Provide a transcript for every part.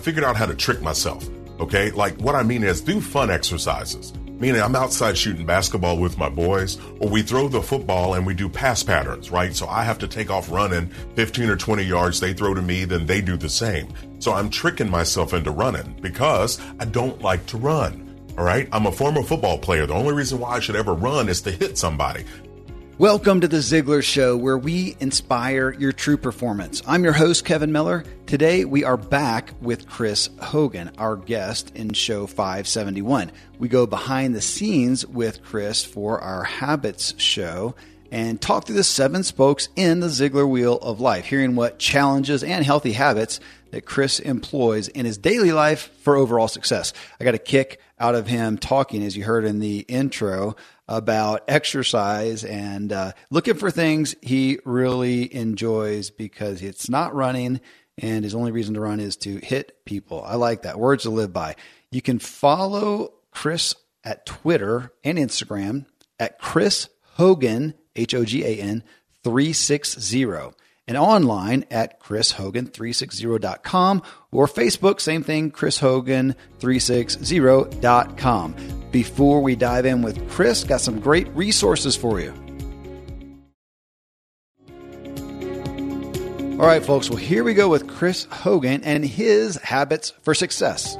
figured out how to trick myself. Okay. Like what I mean is do fun exercises. Meaning I'm outside shooting basketball with my boys, or we throw the football and we do pass patterns, right? So I have to take off running 15 or 20 yards. They throw to me, then they do the same. So I'm tricking myself into running because I don't like to run. All right. I'm a former football player. The only reason why I should ever run is to hit somebody. Welcome to the Ziglar Show, where we inspire your true performance. I'm your host, Kevin Miller. Today, we are back with Chris Hogan, our guest in show 571. We go behind the scenes with Chris for our Habits show and talk through the seven spokes in the Ziglar Wheel of Life, hearing what challenges and healthy habits that Chris employs in his daily life for overall success. I got a kick out of him talking, as you heard in the intro, about exercise and uh, looking for things he really enjoys because it's not running and his only reason to run is to hit people. I like that. Words to live by. You can follow Chris at Twitter and Instagram at Chris Hogan, H O G A N 360 and online at chrishogan360.com or Facebook, same thing, chrishogan360.com. Before we dive in with Chris, got some great resources for you. All right, folks, well, here we go with Chris Hogan and his habits for success.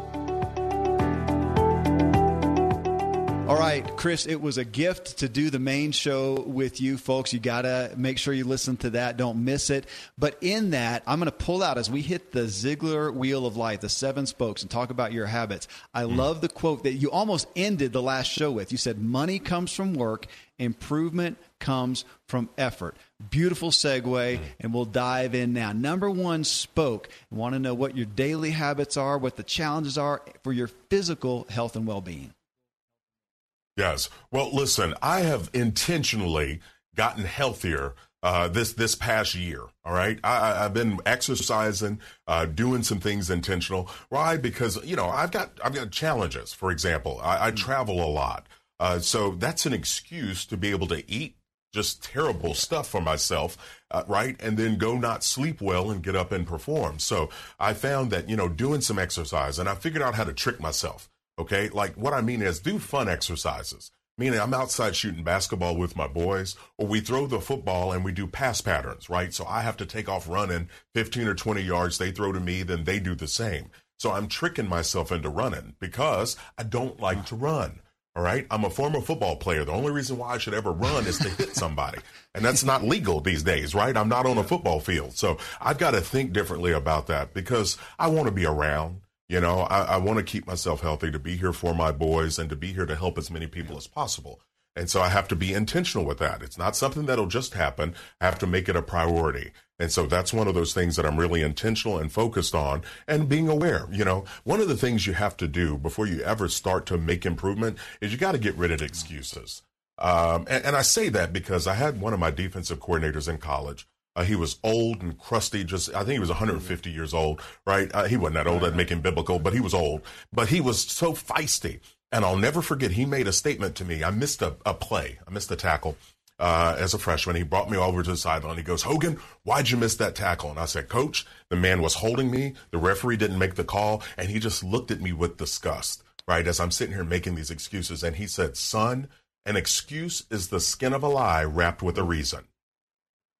All right, Chris, it was a gift to do the main show with you folks. You got to make sure you listen to that. Don't miss it. But in that, I'm going to pull out as we hit the Ziglar wheel of life, the seven spokes, and talk about your habits. I mm. love the quote that you almost ended the last show with. You said, Money comes from work, improvement comes from effort. Beautiful segue, mm. and we'll dive in now. Number one spoke. Want to know what your daily habits are, what the challenges are for your physical health and well being. Yes. Well, listen, I have intentionally gotten healthier uh, this this past year. All right, I, have been exercising, uh, doing some things intentional. Why? Because you know I've got I've got challenges. For example, I, I travel a lot, uh, so that's an excuse to be able to eat just terrible stuff for myself, uh, right? And then go not sleep well and get up and perform. So I found that you know doing some exercise, and I figured out how to trick myself. Okay. Like what I mean is do fun exercises. Meaning I'm outside shooting basketball with my boys, or we throw the football and we do pass patterns, right? So I have to take off running 15 or 20 yards. They throw to me, then they do the same. So I'm tricking myself into running because I don't like to run. All right. I'm a former football player. The only reason why I should ever run is to hit somebody. And that's not legal these days, right? I'm not on a football field. So I've got to think differently about that because I want to be around. You know, I, I want to keep myself healthy to be here for my boys and to be here to help as many people as possible. And so I have to be intentional with that. It's not something that'll just happen. I have to make it a priority. And so that's one of those things that I'm really intentional and focused on and being aware. You know, one of the things you have to do before you ever start to make improvement is you got to get rid of excuses. Um, and, and I say that because I had one of my defensive coordinators in college uh, he was old and crusty. Just I think he was 150 years old, right? Uh, he wasn't that old. I'd make him biblical, but he was old. But he was so feisty, and I'll never forget. He made a statement to me. I missed a, a play. I missed a tackle. Uh, as a freshman, he brought me over to the sideline. He goes, Hogan, why'd you miss that tackle? And I said, Coach, the man was holding me. The referee didn't make the call. And he just looked at me with disgust, right? As I'm sitting here making these excuses. And he said, Son, an excuse is the skin of a lie wrapped with a reason.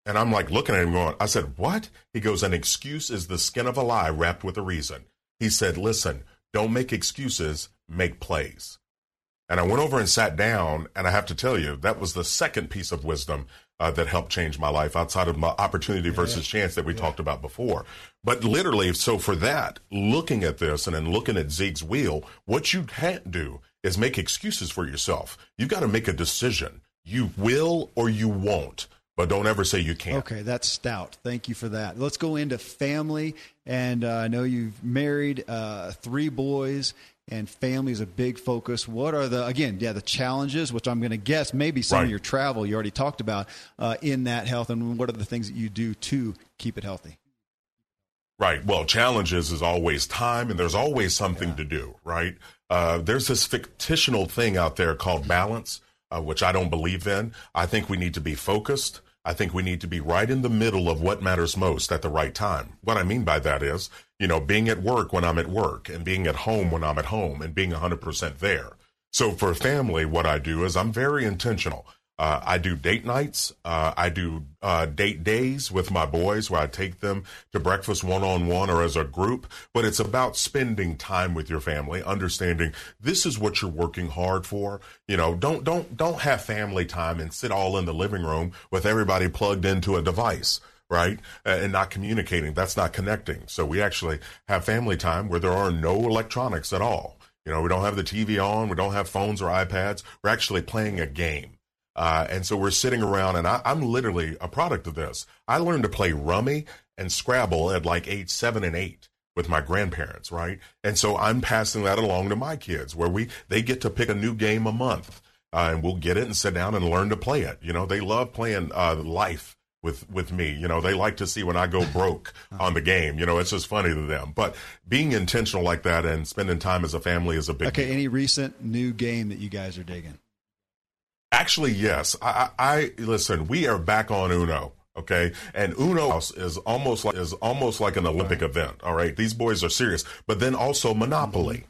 And I'm like looking at him going, I said, What? He goes, An excuse is the skin of a lie wrapped with a reason. He said, Listen, don't make excuses, make plays. And I went over and sat down, and I have to tell you, that was the second piece of wisdom uh, that helped change my life outside of my opportunity versus yeah. chance that we yeah. talked about before. But literally, so for that, looking at this and then looking at Zeke's wheel, what you can't do is make excuses for yourself. You've got to make a decision. You will or you won't but don't ever say you can't. Okay, that's stout. Thank you for that. Let's go into family. And uh, I know you've married uh, three boys, and family is a big focus. What are the, again, yeah, the challenges, which I'm going to guess maybe some right. of your travel you already talked about uh, in that health, and what are the things that you do to keep it healthy? Right. Well, challenges is always time, and there's always something yeah. to do, right? Uh, there's this fictional thing out there called balance, uh, which I don't believe in. I think we need to be focused. I think we need to be right in the middle of what matters most at the right time. What I mean by that is, you know, being at work when I'm at work and being at home when I'm at home and being 100% there. So for family, what I do is I'm very intentional. Uh, I do date nights. Uh, I do uh, date days with my boys where I take them to breakfast one on one or as a group. But it's about spending time with your family, understanding this is what you're working hard for. You know, don't don't don't have family time and sit all in the living room with everybody plugged into a device right? And not communicating. That's not connecting. So we actually have family time where there are no electronics at all. You know, we don't have the TV on, we don't have phones or iPads. We're actually playing a game. Uh, and so we're sitting around, and I, am literally a product of this. I learned to play Rummy and Scrabble at like age seven and eight with my grandparents, right? And so I'm passing that along to my kids, where we they get to pick a new game a month, uh, and we'll get it and sit down and learn to play it. You know, they love playing uh, Life with with me. You know, they like to see when I go broke on the game. You know, it's just funny to them. But being intentional like that and spending time as a family is a big. Okay, deal. any recent new game that you guys are digging? Actually, yes. I, I, listen. We are back on Uno. Okay, and Uno is almost like is almost like an Olympic right. event. All right, these boys are serious. But then also Monopoly.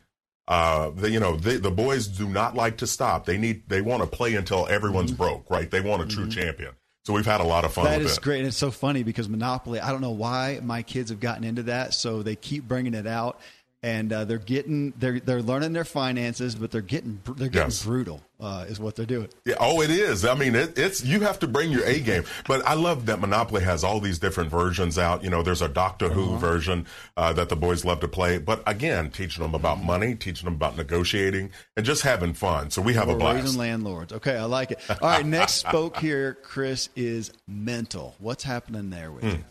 Uh, the, you know, they, the boys do not like to stop. They need, they want to play until everyone's mm-hmm. broke. Right? They want a true mm-hmm. champion. So we've had a lot of fun. That is it. great, and it's so funny because Monopoly. I don't know why my kids have gotten into that, so they keep bringing it out and uh, they're getting they're they're learning their finances, but they're getting they're getting yes. brutal. Uh, is what they're doing. Yeah, oh, it is. I mean, it, it's you have to bring your A game. But I love that Monopoly has all these different versions out. You know, there's a Doctor uh-huh. Who version uh, that the boys love to play. But again, teaching them about money, teaching them about negotiating, and just having fun. So we have We're a blast. Raising landlords. Okay, I like it. All right, next spoke here, Chris, is mental. What's happening there with hmm. you?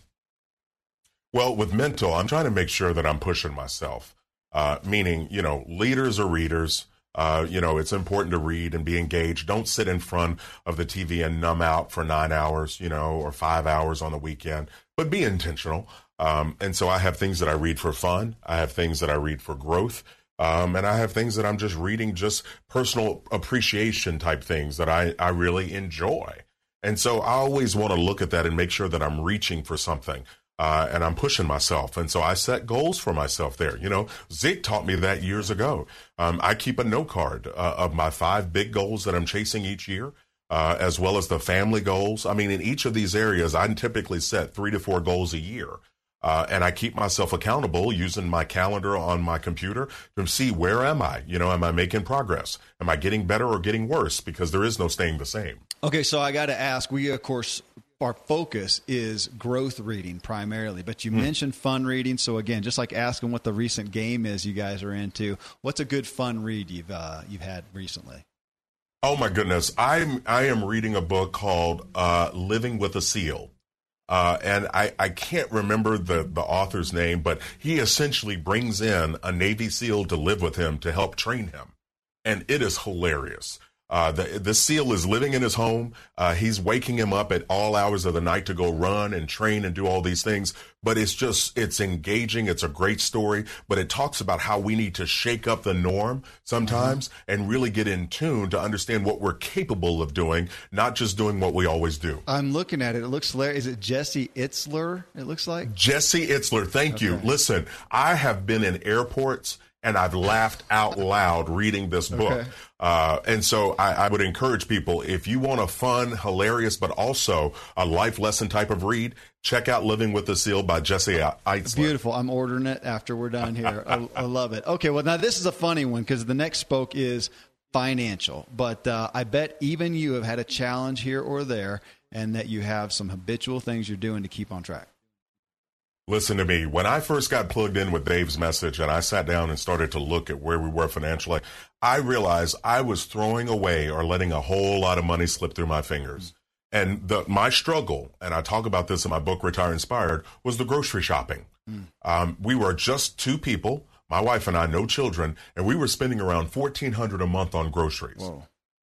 Well, with mental, I'm trying to make sure that I'm pushing myself uh, meaning, you know, leaders are readers. Uh, you know, it's important to read and be engaged. Don't sit in front of the TV and numb out for nine hours, you know, or five hours on the weekend, but be intentional. Um, and so I have things that I read for fun. I have things that I read for growth. Um, and I have things that I'm just reading, just personal appreciation type things that I, I really enjoy. And so I always want to look at that and make sure that I'm reaching for something uh, and I'm pushing myself. And so I set goals for myself there. You know, Zig taught me that years ago. Um, I keep a note card uh, of my five big goals that I'm chasing each year. Uh, as well as the family goals. I mean, in each of these areas, I typically set three to four goals a year. Uh, and I keep myself accountable using my calendar on my computer to see where am I? You know, am I making progress? Am I getting better or getting worse? Because there is no staying the same. Okay, so I got to ask. We of course our focus is growth reading primarily, but you mm. mentioned fun reading. So again, just like asking what the recent game is you guys are into, what's a good fun read you've uh, you've had recently? Oh my goodness, I'm I am reading a book called uh, Living with a Seal. Uh, and I, I can't remember the, the author's name, but he essentially brings in a Navy SEAL to live with him to help train him. And it is hilarious. Uh, the, the seal is living in his home. Uh, he's waking him up at all hours of the night to go run and train and do all these things. But it's just, it's engaging. It's a great story, but it talks about how we need to shake up the norm sometimes mm-hmm. and really get in tune to understand what we're capable of doing, not just doing what we always do. I'm looking at it. It looks hilarious. Is it Jesse Itzler? It looks like Jesse Itzler. Thank okay. you. Listen, I have been in airports and I've laughed out loud reading this book. Okay. Uh, and so I, I, would encourage people if you want a fun, hilarious, but also a life lesson type of read, check out Living with the Seal by Jesse Itzler. Beautiful. I'm ordering it after we're done here. I, I, love it. Okay, well, now this is a funny one because the next spoke is financial, but uh, I bet even you have had a challenge here or there and that you have some habitual things you're doing to keep on track. Listen to me. When I first got plugged in with Dave's message and I sat down and started to look at where we were financially, I realized I was throwing away or letting a whole lot of money slip through my fingers. And the, my struggle, and I talk about this in my book, Retire Inspired, was the grocery shopping. Mm. Um, we were just two people, my wife and I, no children, and we were spending around fourteen hundred a month on groceries.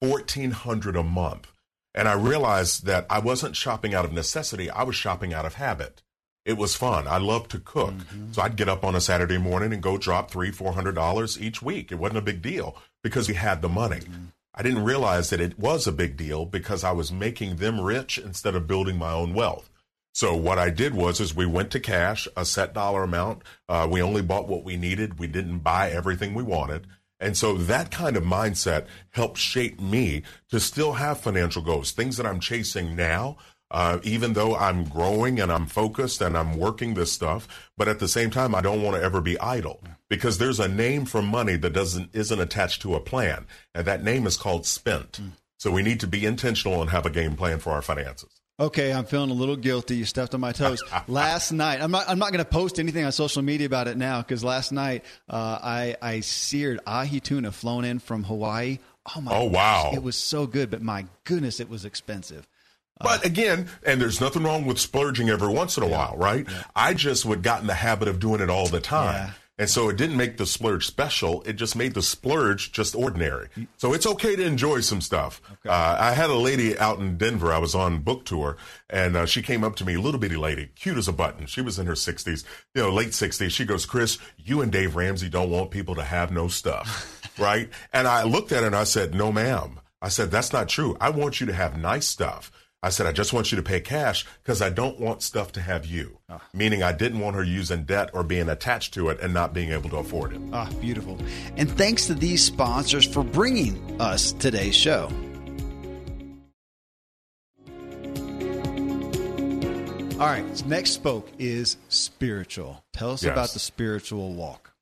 Fourteen hundred a month, and I realized that I wasn't shopping out of necessity; I was shopping out of habit it was fun. I loved to cook. Mm-hmm. So I'd get up on a Saturday morning and go drop three, four hundred dollars each week. It wasn't a big deal because we had the money. Mm-hmm. I didn't realize that it was a big deal because I was making them rich instead of building my own wealth. So what I did was is we went to cash, a set dollar amount. Uh, we only bought what we needed. We didn't buy everything we wanted. And so that kind of mindset helped shape me to still have financial goals, things that I'm chasing now. Uh, even though I'm growing and I'm focused and I'm working this stuff, but at the same time, I don't want to ever be idle because there's a name for money that doesn't isn't attached to a plan, and that name is called spent. Mm. So we need to be intentional and have a game plan for our finances. Okay, I'm feeling a little guilty. You stepped on my toes. last night, I'm not. I'm not going to post anything on social media about it now because last night uh, I I seared ahi tuna flown in from Hawaii. Oh my! Oh wow! Gosh, it was so good, but my goodness, it was expensive. But again, and there's nothing wrong with splurging every once in a yeah, while, right? Yeah. I just would got in the habit of doing it all the time. Yeah. And so it didn't make the splurge special. It just made the splurge just ordinary. So it's okay to enjoy some stuff. Okay. Uh, I had a lady out in Denver. I was on book tour and uh, she came up to me, little bitty lady, cute as a button. She was in her 60s, you know, late 60s. She goes, Chris, you and Dave Ramsey don't want people to have no stuff. right. And I looked at her and I said, no, ma'am. I said, that's not true. I want you to have nice stuff. I said, I just want you to pay cash because I don't want stuff to have you. Ah. Meaning, I didn't want her using debt or being attached to it and not being able to afford it. Ah, beautiful. And thanks to these sponsors for bringing us today's show. All right, next spoke is spiritual. Tell us yes. about the spiritual walk.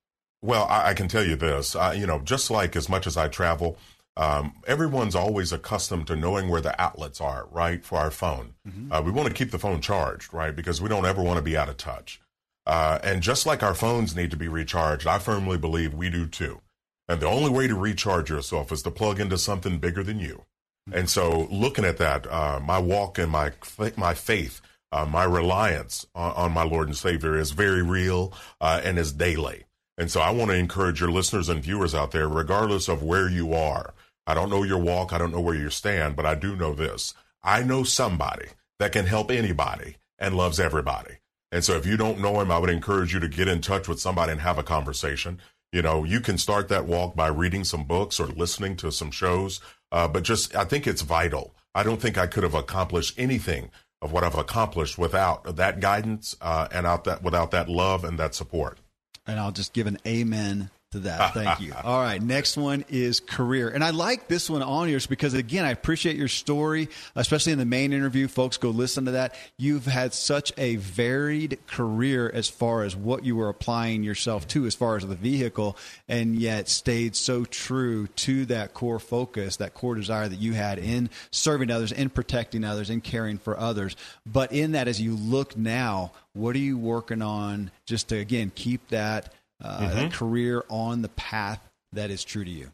Well, I, I can tell you this. you know, just like as much as I travel, um, everyone's always accustomed to knowing where the outlets are, right, for our phone. Mm-hmm. Uh, we want to keep the phone charged, right, because we don't ever want to be out of touch. Uh, and just like our phones need to be recharged, I firmly believe we do too. And the only way to recharge yourself is to plug into something bigger than you. Mm-hmm. And so, looking at that, uh, my walk and my my faith, uh, my reliance on, on, my Lord and Savior is very real uh, and is daily. And so, I want to encourage your listeners and viewers out there, regardless of where you are, I don't know your walk. I don't know where you stand, but I do know this. I know somebody that can help anybody and loves everybody. And so if you don't know him, I would encourage you to get in touch with somebody and have a conversation. You know, you can start that walk by reading some books or listening to some shows. Uh, but just, I think it's vital. I don't think I could have accomplished anything of what I've accomplished without that guidance uh, and out that without that love and that support. And I'll just give an amen to that. Thank you. All right. Next one is career. And I like this one on yours because, again, I appreciate your story, especially in the main interview. Folks, go listen to that. You've had such a varied career as far as what you were applying yourself to, as far as the vehicle, and yet stayed so true to that core focus, that core desire that you had in serving others, in protecting others, in caring for others. But in that, as you look now, what are you working on just to, again, keep that? Uh, mm-hmm. career on the path that is true to you?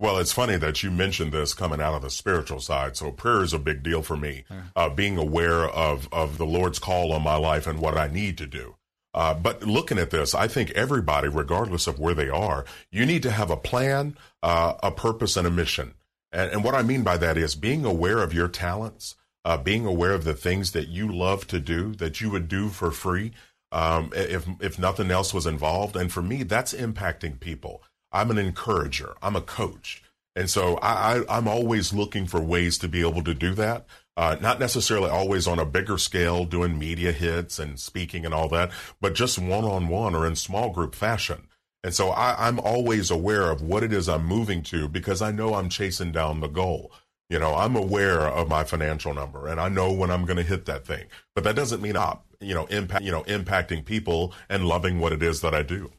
Well, it's funny that you mentioned this coming out of the spiritual side. So prayer is a big deal for me. Uh, being aware of of the Lord's call on my life and what I need to do. Uh, but looking at this, I think everybody, regardless of where they are, you need to have a plan, uh, a purpose, and a mission. And, and, what I mean by that is being aware of your talents, uh, being aware of the things that you love to do, that you would do for free, um, if if nothing else was involved. And for me, that's impacting people. I'm an encourager. I'm a coach, and so I, I am always looking for ways to be able to do that. Uh, not necessarily always on a bigger scale, doing media hits and speaking and all that, but just one on one or in small group fashion. And so I, I'm always aware of what it is I'm moving to because I know I'm chasing down the goal. You know, I'm aware of my financial number and I know when I'm going to hit that thing. But that doesn't mean I'm, you know, impact, you know, impacting people and loving what it is that I do.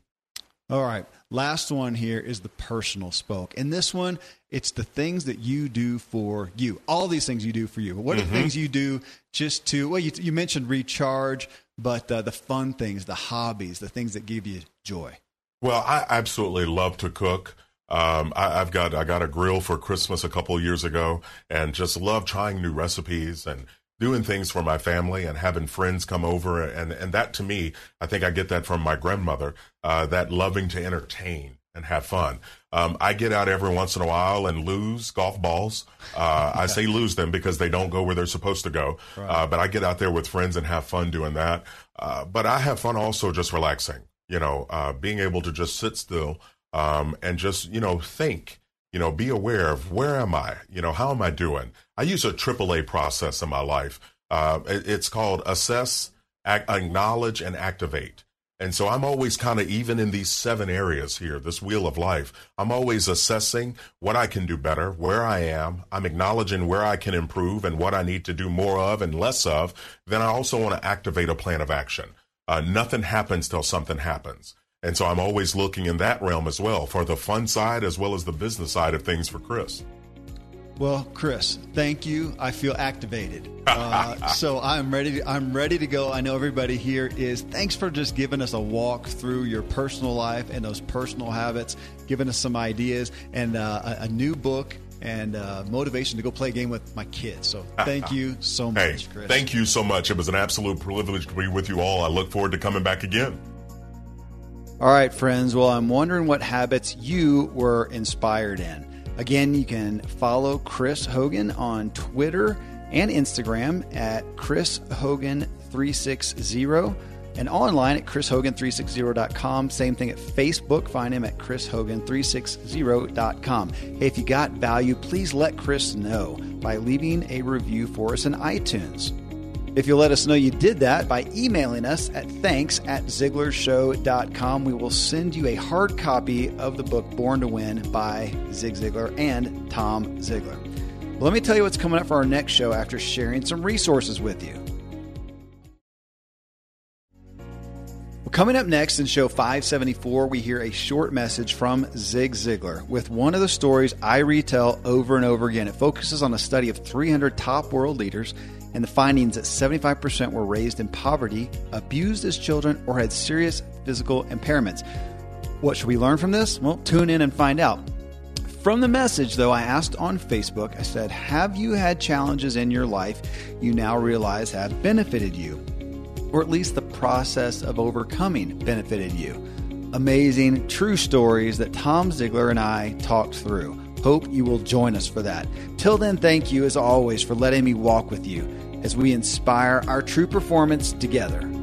All right. Last one here is the personal spoke. And this one, it's the things that you do for you. All these things you do for you. What are mm-hmm. the things you do just to, well, you, you mentioned recharge, but uh, the fun things, the hobbies, the things that give you joy. Well, I absolutely love to cook. Um, I, have got I got a grill for Christmas a couple years ago, and just love trying new recipes and doing things for my family and having friends come over, and and that to me, I think I get that from my grandmother, uh, that loving to entertain and have fun. Um, I get out every once in a while and lose golf balls. Uh, I say lose them because they don't go where they're supposed to go. Right. Uh, but I get out there with friends and have fun doing that. Uh, but I have fun also just relaxing. You know, uh, being able to just sit still um, and just you know think you know, be aware of where am I? You know, how am I doing? I use a AAA process in my life. Uh, it's called assess, acknowledge, and activate. And so I'm always kind of, even in these seven areas here, this wheel of life, I'm always assessing what I can do better, where I am. I'm acknowledging where I can improve and what I need to do more of and less of. Then I also want to activate a plan of action. Uh, nothing happens till something happens. And so I'm always looking in that realm as well for the fun side as well as the business side of things for Chris. Well, Chris, thank you. I feel activated, uh, so I'm ready. To, I'm ready to go. I know everybody here is. Thanks for just giving us a walk through your personal life and those personal habits, giving us some ideas and uh, a, a, new book and uh, motivation to go play a game with my kids. So thank you so much, hey, Chris. Thank you so much. It was an absolute privilege to be with you all. I look forward to coming back again. All right, friends. Well, I'm wondering what habits you were inspired in. Again, you can follow Chris Hogan on Twitter and Instagram at Chris Hogan 360 and online at chrishogan360.com. Same thing at Facebook. Find him at chrishogan360.com. Hey, if you got value, please let Chris know by leaving a review for us in iTunes. If you'll let us know you did that by emailing us at thanks at ziglarshow.com, we will send you a hard copy of the book Born to Win by Zig Ziglar and Tom Ziglar. Well, let me tell you what's coming up for our next show after sharing some resources with you. Well, coming up next in show 574, we hear a short message from Zig Ziglar with one of the stories I retell over and over again. It focuses on a study of 300 top world leaders and the findings that 75% were raised in poverty, abused as children, or had serious physical impairments. What should we learn from this? Well, tune in and find out. From the message, though, I asked on Facebook, I said, Have you had challenges in your life you now realize have benefited you? Or at least the process of overcoming benefited you? Amazing, true stories that Tom Ziglar and I talked through. Hope you will join us for that. Till then, thank you as always for letting me walk with you as we inspire our true performance together.